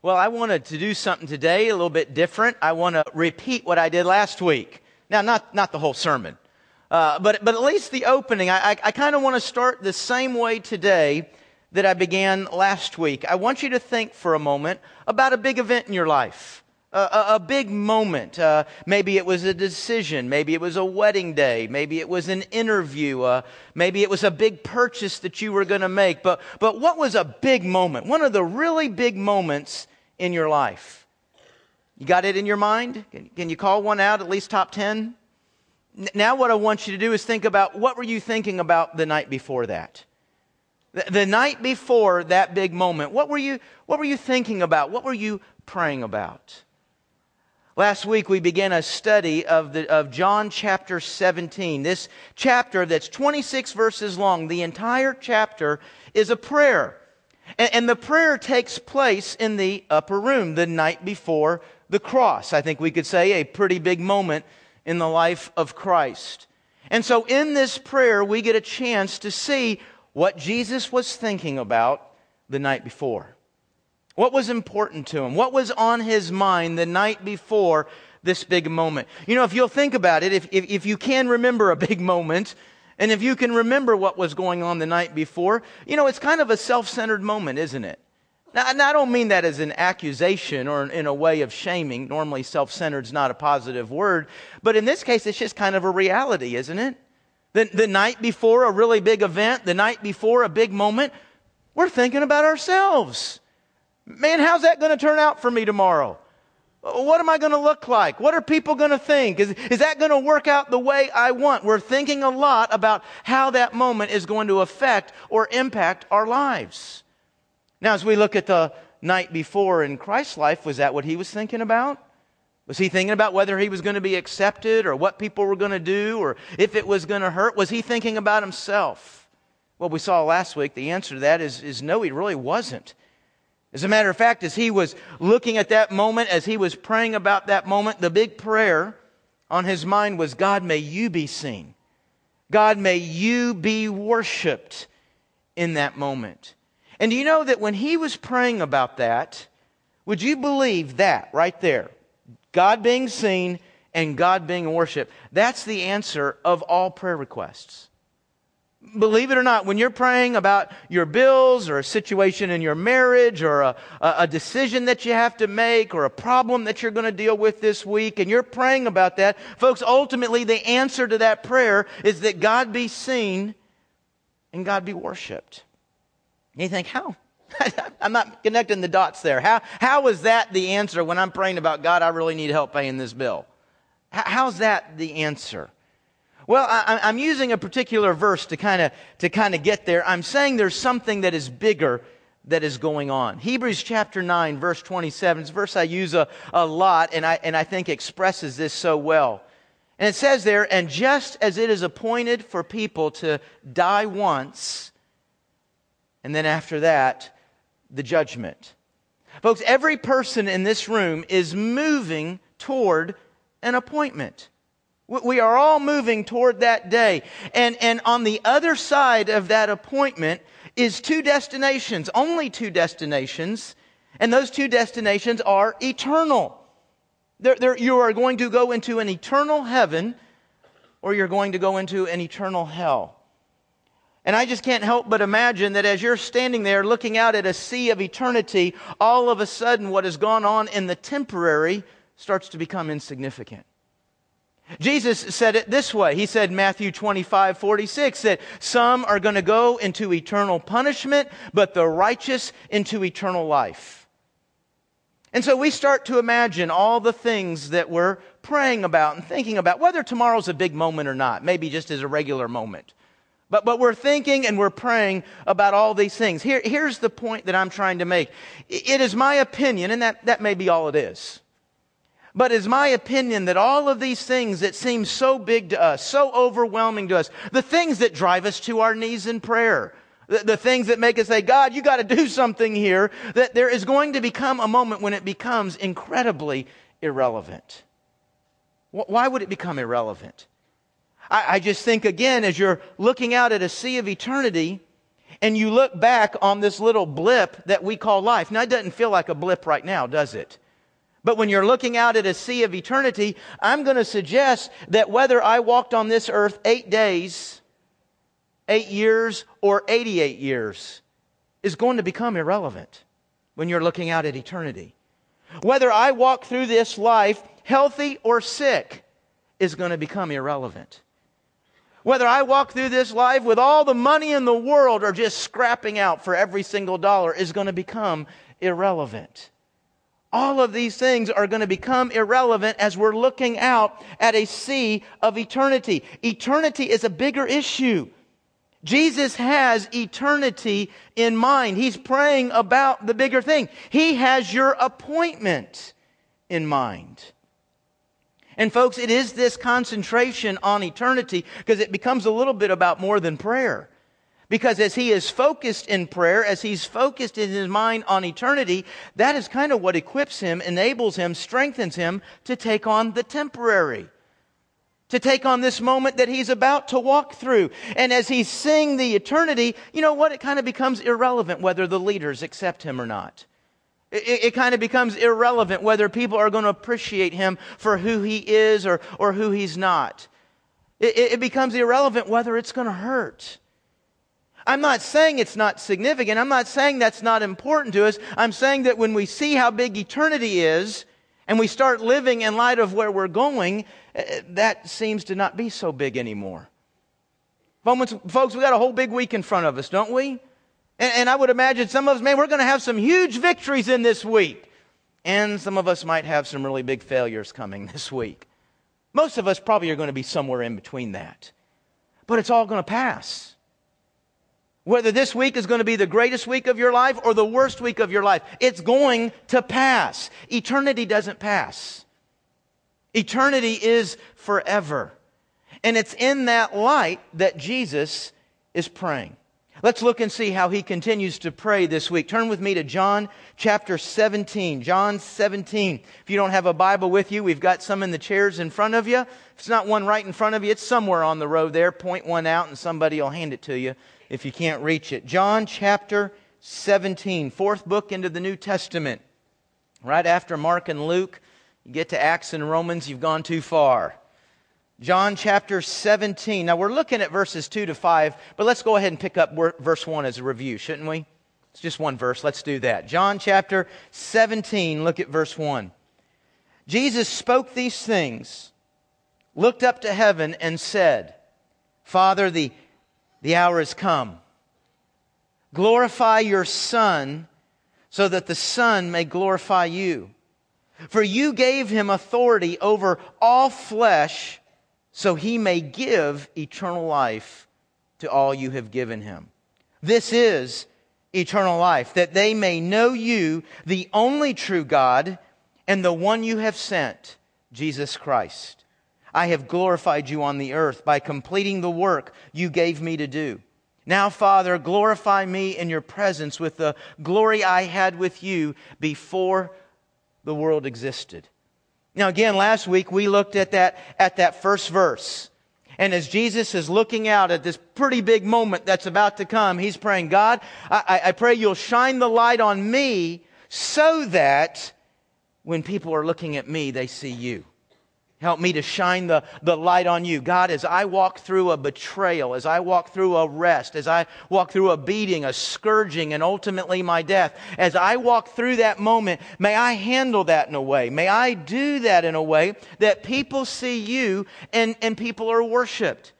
Well, I wanted to do something today a little bit different. I want to repeat what I did last week. Now, not, not the whole sermon, uh, but, but at least the opening. I, I, I kind of want to start the same way today that I began last week. I want you to think for a moment about a big event in your life. A, a, big moment. Uh, maybe it was a decision. Maybe it was a wedding day. Maybe it was an interview. Uh, maybe it was a big purchase that you were going to make. But, but what was a big moment? One of the really big moments in your life. You got it in your mind? Can, can you call one out, at least top 10? N- now, what I want you to do is think about what were you thinking about the night before that? The, the night before that big moment, what were, you, what were you thinking about? What were you praying about? Last week we began a study of, the, of John chapter 17. This chapter that's 26 verses long, the entire chapter is a prayer. And, and the prayer takes place in the upper room the night before the cross. I think we could say a pretty big moment in the life of Christ. And so in this prayer, we get a chance to see what Jesus was thinking about the night before. What was important to him? What was on his mind the night before this big moment? You know, if you'll think about it, if, if, if you can remember a big moment, and if you can remember what was going on the night before, you know, it's kind of a self centered moment, isn't it? Now, I don't mean that as an accusation or in a way of shaming. Normally, self centered is not a positive word. But in this case, it's just kind of a reality, isn't it? The, the night before a really big event, the night before a big moment, we're thinking about ourselves. Man, how's that going to turn out for me tomorrow? What am I going to look like? What are people going to think? Is, is that going to work out the way I want? We're thinking a lot about how that moment is going to affect or impact our lives. Now, as we look at the night before in Christ's life, was that what he was thinking about? Was he thinking about whether he was going to be accepted or what people were going to do or if it was going to hurt? Was he thinking about himself? Well, we saw last week the answer to that is, is no, he really wasn't. As a matter of fact, as he was looking at that moment, as he was praying about that moment, the big prayer on his mind was God, may you be seen. God, may you be worshiped in that moment. And do you know that when he was praying about that, would you believe that right there? God being seen and God being worshiped. That's the answer of all prayer requests. Believe it or not, when you're praying about your bills or a situation in your marriage or a, a decision that you have to make or a problem that you're going to deal with this week and you're praying about that, folks, ultimately the answer to that prayer is that God be seen and God be worshiped. And you think, how? I'm not connecting the dots there. How, how is that the answer when I'm praying about God, I really need help paying this bill? How's that the answer? Well, I, am using a particular verse to kind of to kind of get there. I'm saying there's something that is bigger that is going on. Hebrews chapter 9, verse 27. It's a verse I use a, a lot and I, and I think expresses this so well. And it says there, and just as it is appointed for people to die once, and then after that, the judgment. Folks, every person in this room is moving toward an appointment. We are all moving toward that day. And, and on the other side of that appointment is two destinations, only two destinations. And those two destinations are eternal. They're, they're, you are going to go into an eternal heaven or you're going to go into an eternal hell. And I just can't help but imagine that as you're standing there looking out at a sea of eternity, all of a sudden what has gone on in the temporary starts to become insignificant. Jesus said it this way. He said, Matthew 25, 46, that some are going to go into eternal punishment, but the righteous into eternal life. And so we start to imagine all the things that we're praying about and thinking about, whether tomorrow's a big moment or not, maybe just as a regular moment. But, but we're thinking and we're praying about all these things. Here, here's the point that I'm trying to make. It is my opinion, and that, that may be all it is but it's my opinion that all of these things that seem so big to us, so overwhelming to us, the things that drive us to our knees in prayer, the, the things that make us say, God, you got to do something here, that there is going to become a moment when it becomes incredibly irrelevant. Why would it become irrelevant? I, I just think again, as you're looking out at a sea of eternity, and you look back on this little blip that we call life. Now, it doesn't feel like a blip right now, does it? But when you're looking out at a sea of eternity, I'm going to suggest that whether I walked on this earth eight days, eight years, or 88 years is going to become irrelevant when you're looking out at eternity. Whether I walk through this life healthy or sick is going to become irrelevant. Whether I walk through this life with all the money in the world or just scrapping out for every single dollar is going to become irrelevant. All of these things are going to become irrelevant as we're looking out at a sea of eternity. Eternity is a bigger issue. Jesus has eternity in mind. He's praying about the bigger thing. He has your appointment in mind. And folks, it is this concentration on eternity because it becomes a little bit about more than prayer. Because as he is focused in prayer, as he's focused in his mind on eternity, that is kind of what equips him, enables him, strengthens him to take on the temporary. To take on this moment that he's about to walk through. And as he's seeing the eternity, you know what? It kind of becomes irrelevant whether the leaders accept him or not. It, it, kind of becomes irrelevant whether people are going to appreciate him for who he is or, or who he's not. It, it becomes irrelevant whether it's going to hurt. I'm not saying it's not significant. I'm not saying that's not important to us. I'm saying that when we see how big eternity is and we start living in light of where we're going, eh, that seems to not be so big anymore. Folks, we got a whole big week in front of us, don't we? And, and I would imagine some of us, man, we're going to have some huge victories in this week. And some of us might have some really big failures coming this week. Most of us probably are going to be somewhere in between that. But it's all going to pass. Whether this week is going to be the greatest week of your life or the worst week of your life, it's going to pass. Eternity doesn't pass. Eternity is forever. And it's in that light that Jesus is praying. Let's look and see how he continues to pray this week. Turn with me to John chapter 17. John 17. If you don't have a Bible with you, we've got some in the chairs in front of you. If it's not one right in front of you, it's somewhere on the road there. Point one out and somebody will hand it to you if you can't reach it. John chapter 17, fourth book into the New Testament. Right after Mark and Luke, you get to Acts and Romans, you've gone too far. John chapter 17. Now we're looking at verses 2 to 5, but let's go ahead and pick up verse 1 as a review, shouldn't we? It's just one verse. Let's do that. John chapter 17, look at verse 1. Jesus spoke these things, looked up to heaven, and said, Father, the the hour has come. Glorify your Son so that the Son may glorify you. For you gave him authority over all flesh so he may give eternal life to all you have given him. This is eternal life, that they may know you, the only true God, and the one you have sent, Jesus Christ. I have glorified you on the earth by completing the work you gave me to do. Now, Father, glorify me in your presence with the glory I had with you before the world existed. Now, again, last week we looked at that, at that first verse. And as Jesus is looking out at this pretty big moment that's about to come, he's praying, God, I, I pray you'll shine the light on me so that when people are looking at me, they see you. Help me to shine the, the light on you. God, as I walk through a betrayal, as I walk through arrest, as I walk through a beating, a scourging, and ultimately my death, as I walk through that moment, may I handle that in a way. May I do that in a way that people see you and, and people are worshiped.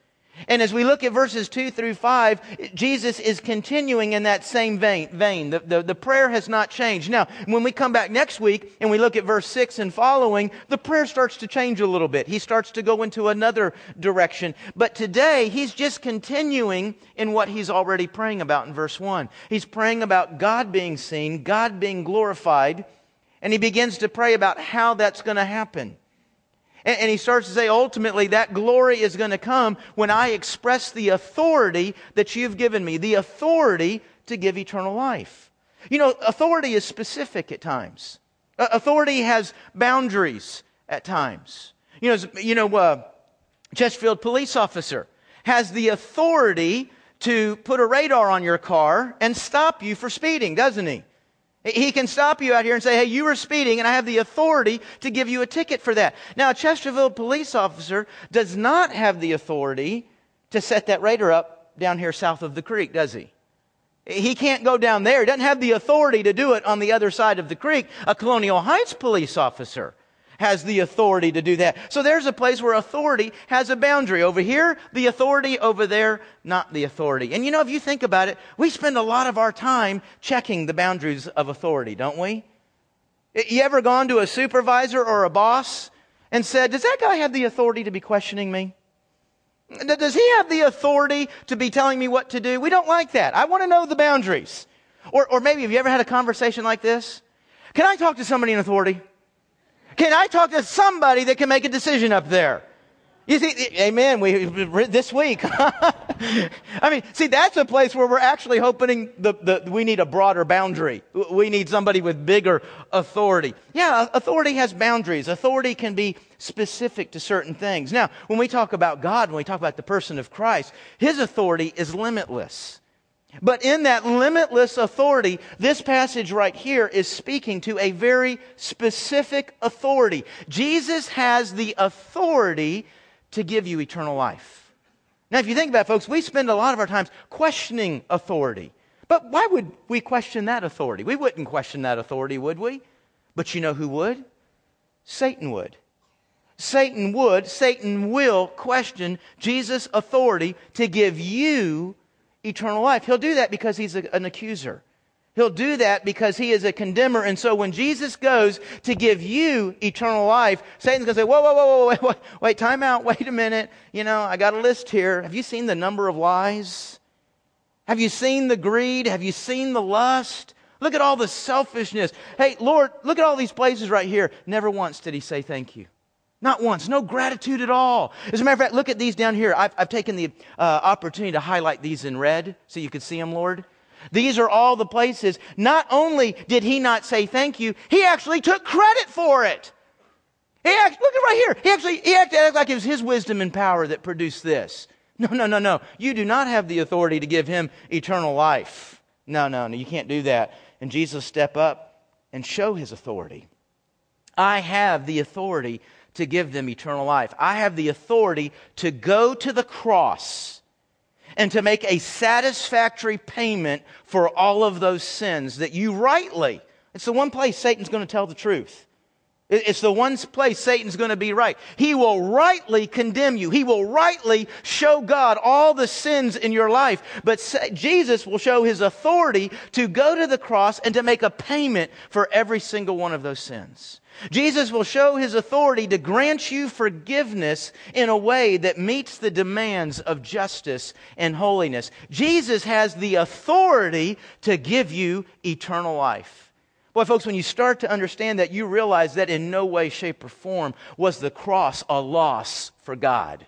And as we look at verses 2 through 5, Jesus is continuing in that same vein. vein. The, the, the, prayer has not changed. Now, when we come back next week and we look at verse 6 and following, the prayer starts to change a little bit. He starts to go into another direction. But today, he's just continuing in what he's already praying about in verse 1. He's praying about God being seen, God being glorified, and he begins to pray about how that's going to happen. And, and he starts to say, ultimately, that glory is going to come when I express the authority that you've given me, the authority to give eternal life. You know, authority is specific at times. Uh, authority has boundaries at times. You know, you know, uh, Chesterfield police officer has the authority to put a radar on your car and stop you for speeding, doesn't he? He can stop you out here and say, hey, you were speeding, and I have the authority to give you a ticket for that. Now, a Chesterfield police officer does not have the authority to set that radar up down here south of the creek, does he? He can't go down there. He doesn't have the authority to do it on the other side of the creek. A Colonial Heights police officer has the authority to do that. So there's a place where authority has a boundary. Over here, the authority. Over there, not the authority. And you know, if you think about it, we spend a lot of our time checking the boundaries of authority, don't we? You ever gone to a supervisor or a boss and said, Does that guy have the authority to be questioning me? Does he have the authority to be telling me what to do? We don't like that. I want to know the boundaries. Or, or maybe have you ever had a conversation like this? Can I talk to somebody in authority? Can I talk to somebody that can make a decision up there? You see, amen. We this week. I mean, see, that's a place where we're actually hoping the, the, we need a broader boundary. We need somebody with bigger authority. Yeah, authority has boundaries. Authority can be specific to certain things. Now, when we talk about God, when we talk about the person of Christ, His authority is limitless. But in that limitless authority, this passage right here is speaking to a very specific authority. Jesus has the authority to give you eternal life. Now, if you think about it, folks, we spend a lot of our times questioning authority. But why would we question that authority? We wouldn't question that authority, would we? But you know who would? Satan would. Satan would, Satan will question Jesus' authority to give you eternal life. He'll do that because he's a, an accuser. He'll do that because he is a condemner. And so when Jesus goes to give you eternal life, Satan's going to say, whoa, whoa, whoa, whoa, wait, wait, wait, time out, wait a minute. You know, I got a list here. Have you seen the number of lies? Have you seen the greed? Have you seen the lust? Look at all the selfishness. Hey, Lord, look at all these places right here. Never once did he say thank you. Not once. No gratitude at all. As a matter of fact, look at these down here. I've, I've taken the uh, opportunity to highlight these in red so you can see them, Lord. These are all the places. Not only did he not say thank you, he actually took credit for it. He act, look at right here. He actually he acted like it was his wisdom and power that produced this. No, no, no, no. You do not have the authority to give him eternal life. No, no, no. You can't do that. And Jesus step up and show his authority. I have the authority to give them eternal life. I have the authority to go to the cross and to make a satisfactory payment for all of those sins that you rightly, it's the one place Satan's going to tell the truth. It's the one place Satan's going to be right. He will rightly condemn you. He will rightly show God all the sins in your life. But Jesus will show his authority to go to the cross and to make a payment for every single one of those sins. Jesus will show his authority to grant you forgiveness in a way that meets the demands of justice and holiness. Jesus has the authority to give you eternal life. Boy, folks, when you start to understand that, you realize that in no way, shape, or form was the cross a loss for God.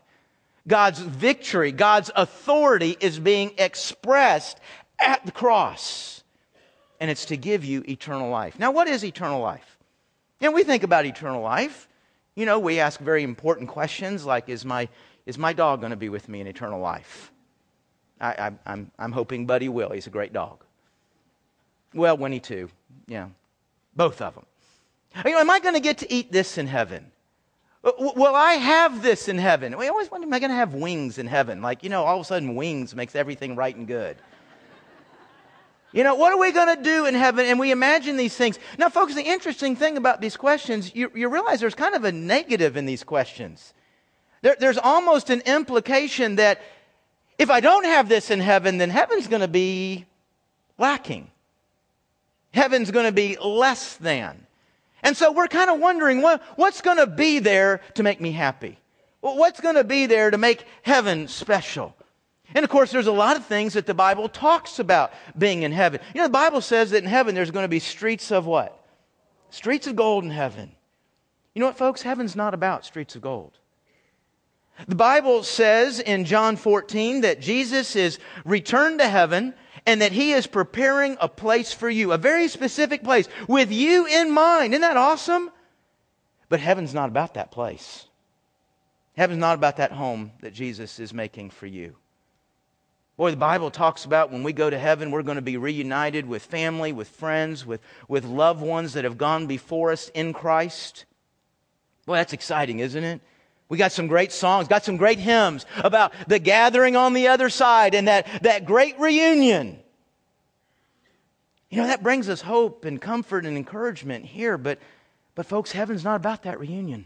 God's victory, God's authority is being expressed at the cross. And it's to give you eternal life. Now, what is eternal life? And we think about eternal life. You know, we ask very important questions like, is my, is my dog going to be with me in eternal life? I, I, I'm, I'm hoping Buddy will. He's a great dog. Well, Winnie too. Yeah. Both of them. You know, am I going to get to eat this in heaven? Will I have this in heaven? We always wonder, am I going to have wings in heaven? Like, you know, all of a sudden wings makes everything right and good. You know, what are we going to do in heaven? And we imagine these things. Now, folks, the interesting thing about these questions, you, you realize there's kind of a negative in these questions. There, there's almost an implication that if I don't have this in heaven, then heaven's going to be lacking. Heaven's going to be less than. And so we're kind of wondering what, what's going to be there to make me happy? What's going to be there to make heaven special? And of course, there's a lot of things that the Bible talks about being in heaven. You know, the Bible says that in heaven there's going to be streets of what? Streets of gold in heaven. You know what, folks? Heaven's not about streets of gold. The Bible says in John 14 that Jesus is returned to heaven and that he is preparing a place for you, a very specific place with you in mind. Isn't that awesome? But heaven's not about that place. Heaven's not about that home that Jesus is making for you. Boy, the Bible talks about when we go to heaven, we're going to be reunited with family, with friends, with, with loved ones that have gone before us in Christ. Boy, that's exciting, isn't it? We got some great songs, got some great hymns about the gathering on the other side and that, that great reunion. You know, that brings us hope and comfort and encouragement here, but, but folks, heaven's not about that reunion.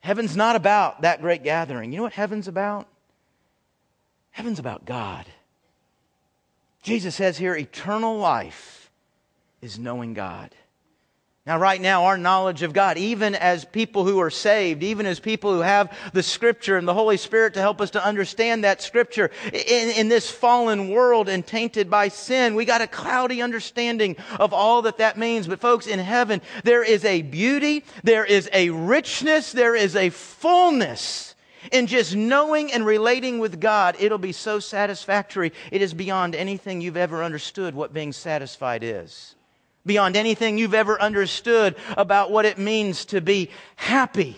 Heaven's not about that great gathering. You know what heaven's about? Heaven's about God. Jesus says here eternal life is knowing God. Now, right now, our knowledge of God, even as people who are saved, even as people who have the Scripture and the Holy Spirit to help us to understand that Scripture, in, in this fallen world and tainted by sin, we got a cloudy understanding of all that that means. But, folks, in heaven, there is a beauty, there is a richness, there is a fullness in just knowing and relating with God, it'll be so satisfactory. It is beyond anything you've ever understood what being satisfied is. Beyond anything you've ever understood about what it means to be happy,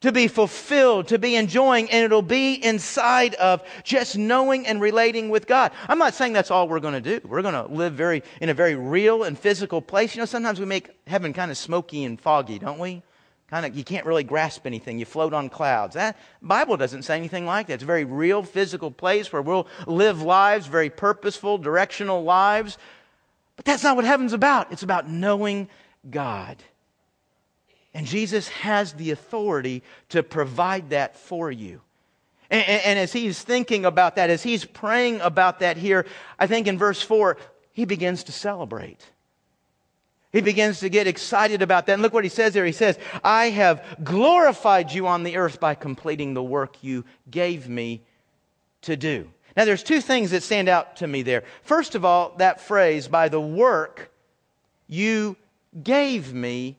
to be fulfilled, to be enjoying, and it'll be inside of just knowing and relating with God. I'm not saying that's all we're going to do. We're going to live very in a very real and physical place. You know, sometimes we make heaven kind of smoky and foggy, don't we? Kind of you can't really grasp anything. You float on clouds. That bible doesn't say anything like that. It's a very real physical place where we'll live lives very purposeful directional lives. But that's not what heaven's about. It's about knowing god. And jesus has the authority to provide that for you. And, and, and as he's thinking about that as he's praying about that here i think in verse 4 he begins to celebrate he begins to get excited about that. And look what he says there. He says, I have glorified you on the earth by completing the work you gave me to do. Now, there's two things that stand out to me there. First of all, that phrase, by the work you gave me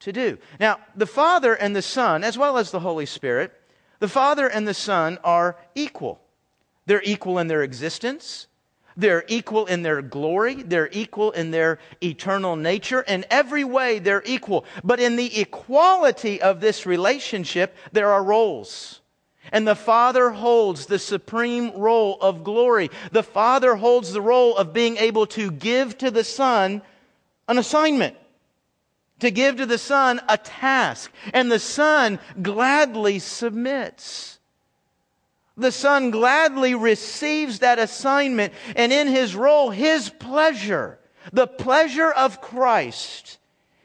to do. Now, the Father and the Son, as well as the Holy Spirit, the Father and the Son are equal. They're equal in their existence. They're equal in their glory. They're equal in their eternal nature. In every way, they're equal. But in the equality of this relationship, there are roles. And the Father holds the supreme role of glory. The Father holds the role of being able to give to the Son an assignment, to give to the Son a task. And the Son gladly submits the Son gladly receives that assignment, and in his role, his pleasure, the pleasure of Christ,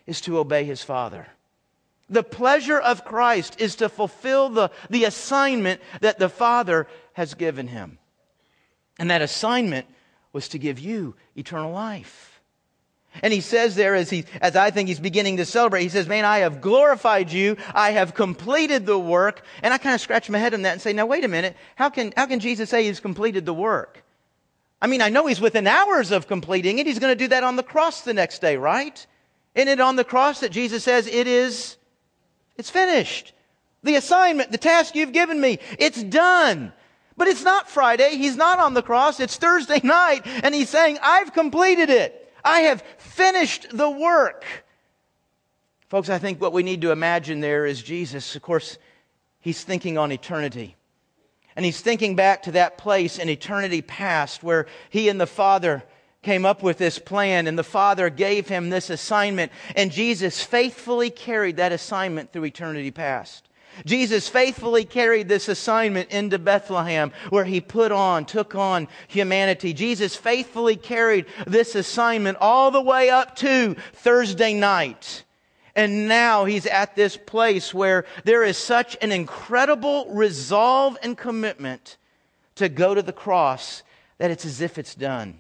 is to obey his Father. The pleasure of Christ is to fulfill the, the assignment that the Father has given him. And that assignment was to give you eternal life. And he says there, as, he, as I think he's beginning to celebrate, he says, Man, I have glorified you. I have completed the work. And I kind of scratch my head on that and say, Now, wait a minute. How can, how can Jesus say he's completed the work? I mean, I know he's within hours of completing it. He's going to do that on the cross the next day, right? Isn't it on the cross that Jesus says, It is, it's finished? The assignment, the task you've given me, it's done. But it's not Friday. He's not on the cross. It's Thursday night. And he's saying, I've completed it. I have finished the work. Folks, I think what we need to imagine there is Jesus. Of course, he's thinking on eternity. And he's thinking back to that place in eternity past where he and the Father came up with this plan and the Father gave him this assignment. And Jesus faithfully carried that assignment through eternity past. Jesus faithfully carried this assignment into Bethlehem where he put on, took on humanity. Jesus faithfully carried this assignment all the way up to Thursday night. And now he's at this place where there is such an incredible resolve and commitment to go to the cross that it's as if it's done.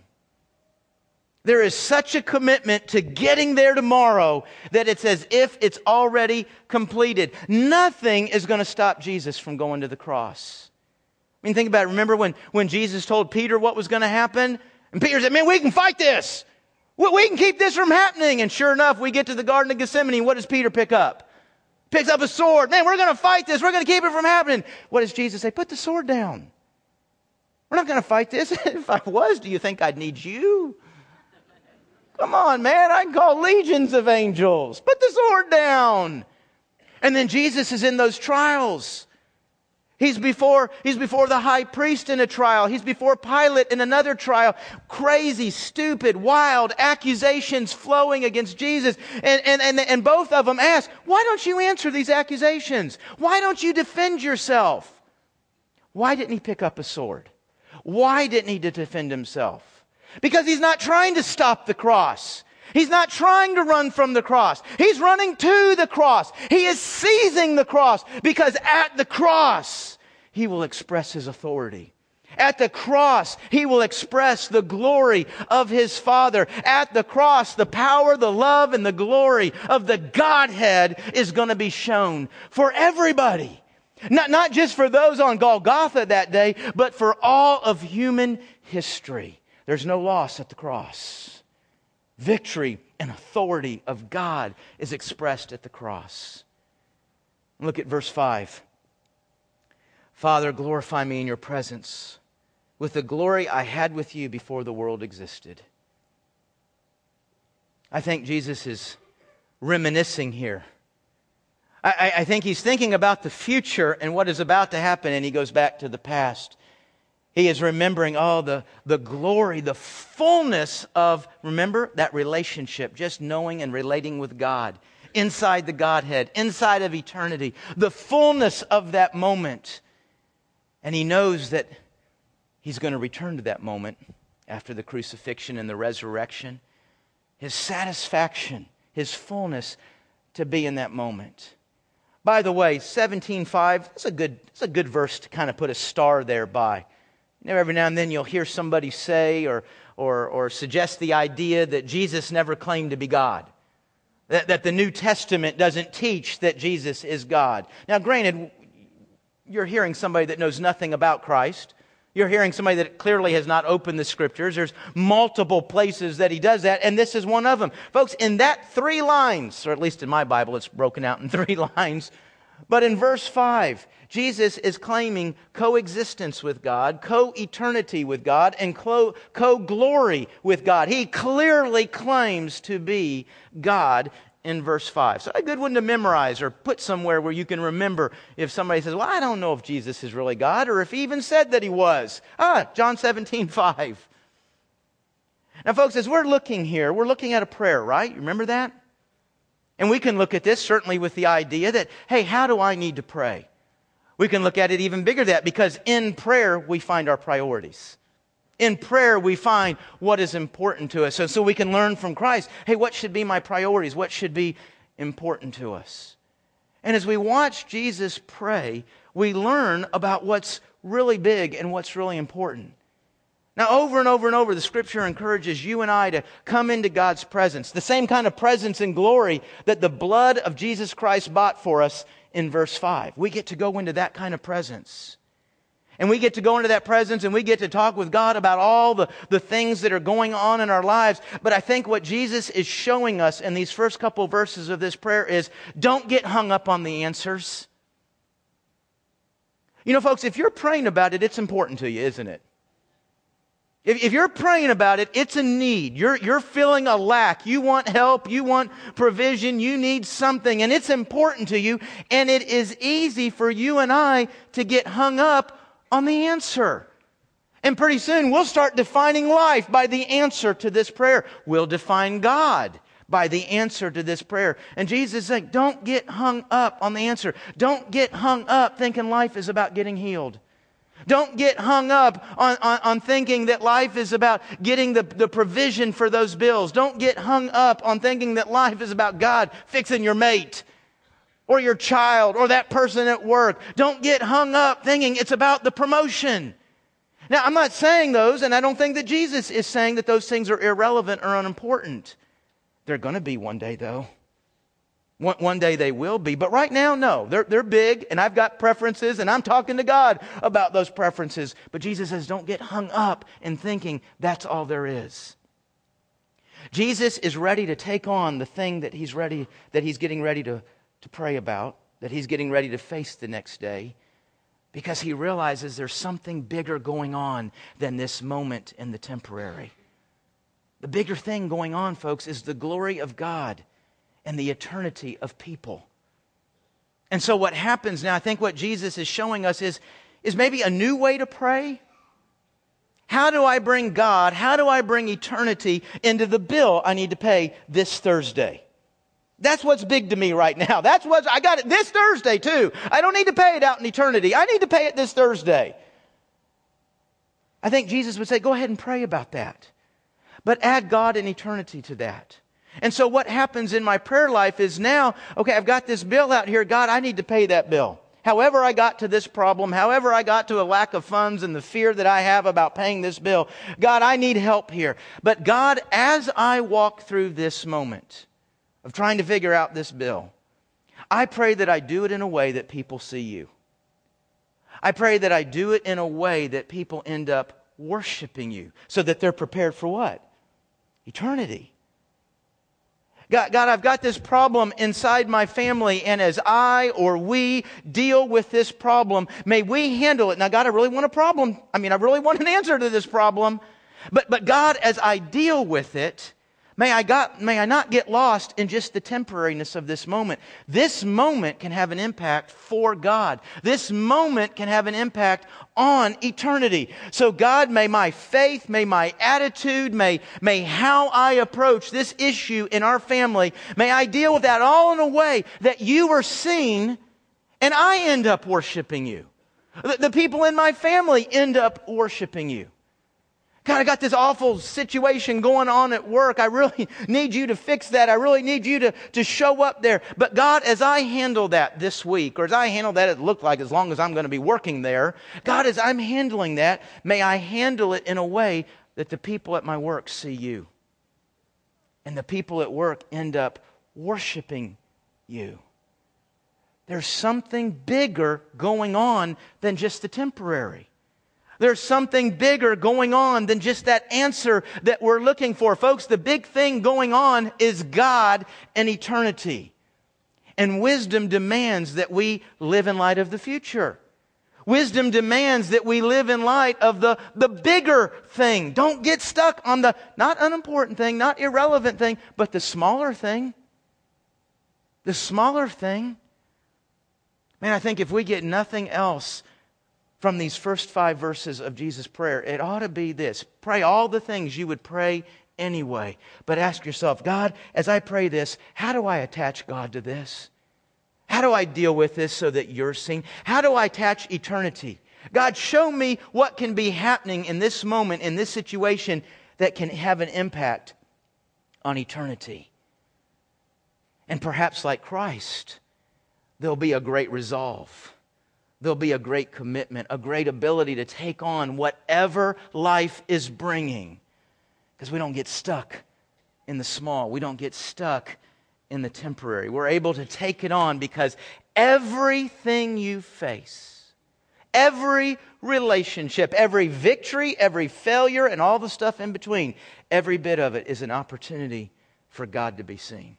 There is such a commitment to getting there tomorrow that it's as if it's already completed. Nothing is going to stop Jesus from going to the cross. I mean, think about it. Remember when, when Jesus told Peter what was going to happen? And Peter said, Man, we can fight this. We, we can keep this from happening. And sure enough, we get to the Garden of Gethsemane. What does Peter pick up? Picks up a sword. Man, we're going to fight this. We're going to keep it from happening. What does Jesus say? Put the sword down. We're not going to fight this. if I was, do you think I'd need you? Come on, man. I can call legions of angels. Put the sword down. And then Jesus is in those trials. He's before, he's before the high priest in a trial. He's before Pilate in another trial. Crazy, stupid, wild accusations flowing against Jesus. And, and, and, and both of them ask, why don't you answer these accusations? Why don't you defend yourself? Why didn't he pick up a sword? Why didn't he defend himself? Because he's not trying to stop the cross. He's not trying to run from the cross. He's running to the cross. He is seizing the cross because at the cross, he will express his authority. At the cross, he will express the glory of his Father. At the cross, the power, the love, and the glory of the Godhead is going to be shown for everybody. Not, not just for those on Golgotha that day, but for all of human history. There's no loss at the cross victory and authority of God is expressed at the cross. Look at verse 5. Father, glorify me in your presence with the glory I had with you before the world existed. I think Jesus is reminiscing here. I, I, think he's thinking about the future and what is about to happen, and he goes back to the past. He is remembering, oh, the, the glory, the fullness of, remember, that relationship, just knowing and relating with God inside the Godhead, inside of eternity, the fullness of that moment. And he knows that he's going to return to that moment after the crucifixion and the resurrection. His satisfaction, his fullness to be in that moment. By the way, 17.5, that's a good, that's a good verse to kind of put a star there by. Know, every now and then you'll hear somebody say or, or, or suggest the idea that Jesus never claimed to be God. That, that the New Testament doesn't teach that Jesus is God. Now, granted, you're hearing somebody that knows nothing about Christ. You're hearing somebody that clearly has not opened the scriptures. There's multiple places that he does that, and this is one of them. Folks, in that three lines, or at least in my Bible, it's broken out in three lines. But in verse 5, Jesus is claiming coexistence with God, co eternity with God, and co glory with God. He clearly claims to be God in verse 5. So, a good one to memorize or put somewhere where you can remember if somebody says, Well, I don't know if Jesus is really God, or if he even said that he was. Ah, John 17, 5. Now, folks, as we're looking here, we're looking at a prayer, right? You remember that? And we can look at this certainly with the idea that, hey, how do I need to pray? We can look at it even bigger than that because in prayer we find our priorities. In prayer we find what is important to us. So, so we can learn from Christ, hey, what should be my priorities? What should be important to us? And as we watch Jesus pray, we learn about what's really big and what's really important. Now, over and over and over, the scripture encourages you and I to come into God's presence, the same kind of presence and glory that the blood of Jesus Christ bought for us in verse 5. We get to go into that kind of presence. And we get to go into that presence and we get to talk with God about all the, the things that are going on in our lives. But I think what Jesus is showing us in these first couple verses of this prayer is don't get hung up on the answers. You know, folks, if you're praying about it, it's important to you, isn't it? If, if you're praying about it, it's a need. You're, you're feeling a lack. You want help. You want provision. You need something. And it's important to you. And it is easy for you and I to get hung up on the answer. And pretty soon we'll start defining life by the answer to this prayer. We'll define God by the answer to this prayer. And Jesus is saying, don't get hung up on the answer. Don't get hung up thinking life is about getting healed. Don't get hung up on, on, on, thinking that life is about getting the, the provision for those bills. Don't get hung up on thinking that life is about God fixing your mate or your child or that person at work. Don't get hung up thinking it's about the promotion. Now, I'm not saying those, and I don't think that Jesus is saying that those things are irrelevant or unimportant. They're going to be one day, though. One, one, day they will be, but right now, no. They're, they're big, and I've got preferences, and I'm talking to God about those preferences. But Jesus says, don't get hung up in thinking that's all there is. Jesus is ready to take on the thing that he's ready, that he's getting ready to, to pray about, that he's getting ready to face the next day, because he realizes there's something bigger going on than this moment in the temporary. The bigger thing going on, folks, is the glory of God and the eternity of people. And so what happens now, I think what Jesus is showing us is, is maybe a new way to pray. How do I bring God, how do I bring eternity into the bill I need to pay this Thursday? That's what's big to me right now. That's what I got it this Thursday too. I don't need to pay it out in eternity. I need to pay it this Thursday. I think Jesus would say, go ahead and pray about that. But add God and eternity to that. And so what happens in my prayer life is now, okay, I've got this bill out here. God, I need to pay that bill. However I got to this problem, however I got to a lack of funds and the fear that I have about paying this bill, God, I need help here. But God, as I walk through this moment of trying to figure out this bill, I pray that I do it in a way that people see you. I pray that I do it in a way that people end up worshiping you so that they're prepared for what? Eternity. God, God, I've got this problem inside my family, and as I or we deal with this problem, may we handle it. Now, God, I really want a problem. I mean, I really want an answer to this problem. But, but God, as I deal with it, May I, got, may I not get lost in just the temporariness of this moment. This moment can have an impact for God. This moment can have an impact on eternity. So God, may my faith, may my attitude, may, may how I approach this issue in our family, may I deal with that all in a way that you are seen and I end up worshiping you. The, the people in my family end up worshiping you. God, I got this awful situation going on at work. I really need you to fix that. I really need you to, to show up there. But God, as I handle that this week, or as I handle that, it looked like as long as I'm going to be working there, God, as I'm handling that, may I handle it in a way that the people at my work see you. And the people at work end up worshiping you. There's something bigger going on than just the temporary. There's something bigger going on than just that answer that we're looking for. Folks, the big thing going on is God and eternity. And wisdom demands that we live in light of the future. Wisdom demands that we live in light of the, the bigger thing. Don't get stuck on the not unimportant thing, not irrelevant thing, but the smaller thing. The smaller thing. Man, I think if we get nothing else from these first five verses of Jesus' prayer, it ought to be this pray all the things you would pray anyway. But ask yourself, God, as I pray this, how do I attach God to this? How do I deal with this so that you're seen? How do I attach eternity? God, show me what can be happening in this moment, in this situation, that can have an impact on eternity. And perhaps, like Christ, there'll be a great resolve there'll be a great commitment, a great ability to take on whatever life is bringing. Because we don't get stuck in the small, we don't get stuck in the temporary. We're able to take it on because everything you face, every relationship, every victory, every failure, and all the stuff in between, every bit of it is an opportunity for God to be seen.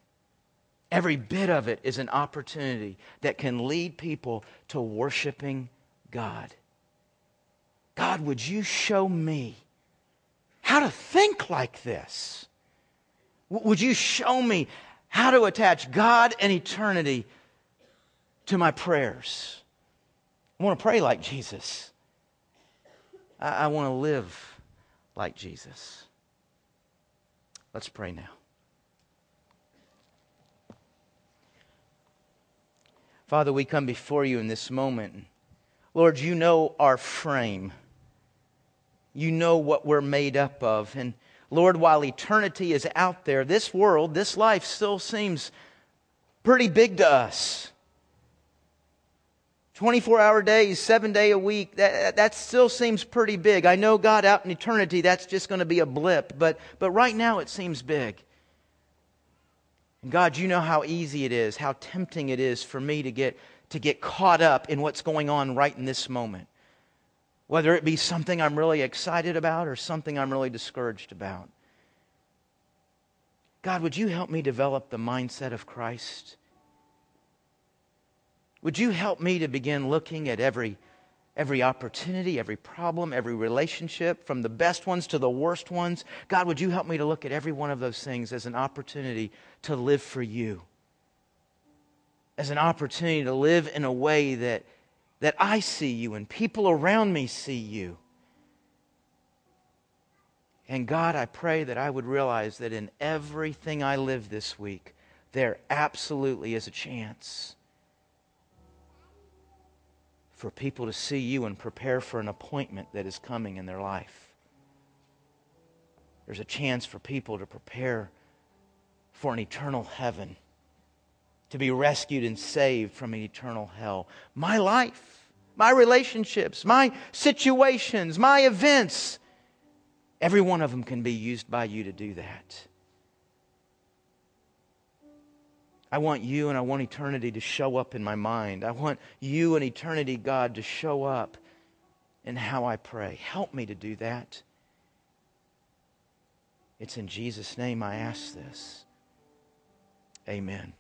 Every bit of it is an opportunity that can lead people to worshiping God. God, would you show me how to think like this? Would you show me how to attach God and eternity to my prayers? I want to pray like Jesus. I, want to live like Jesus. Let's pray now. Father, we come before you in this moment. Lord, you know our frame. You know what we're made up of. And Lord, while eternity is out there, this world, this life still seems pretty big to us. 24 hour days, seven day a week, that, that still seems pretty big. I know God out in eternity, that's just going to be a blip, but, but right now it seems big. God, you know how easy it is, how tempting it is for me to get, to get caught up in what's going on right in this moment. Whether it be something I'm really excited about or something I'm really discouraged about. God, would you help me develop the mindset of Christ? Would you help me to begin looking at every every opportunity, every problem, every relationship, from the best ones to the worst ones. God, would you help me to look at every one of those things as an opportunity to live for you? as an opportunity to live in a way that, that I see you and people around me see you. And God, I pray that I would realize that in everything I live this week, there absolutely is a chance for people to see you and prepare for an appointment that is coming in their life. There's a chance for people to prepare for an eternal heaven, to be rescued and saved from an eternal hell. My life, my relationships, my situations, my events, every one of them can be used by you to do that. I want you and I want eternity to show up in my mind. I want you and eternity, God, to show up in how I pray. Help me to do that. It's in Jesus' name I ask this. Amen.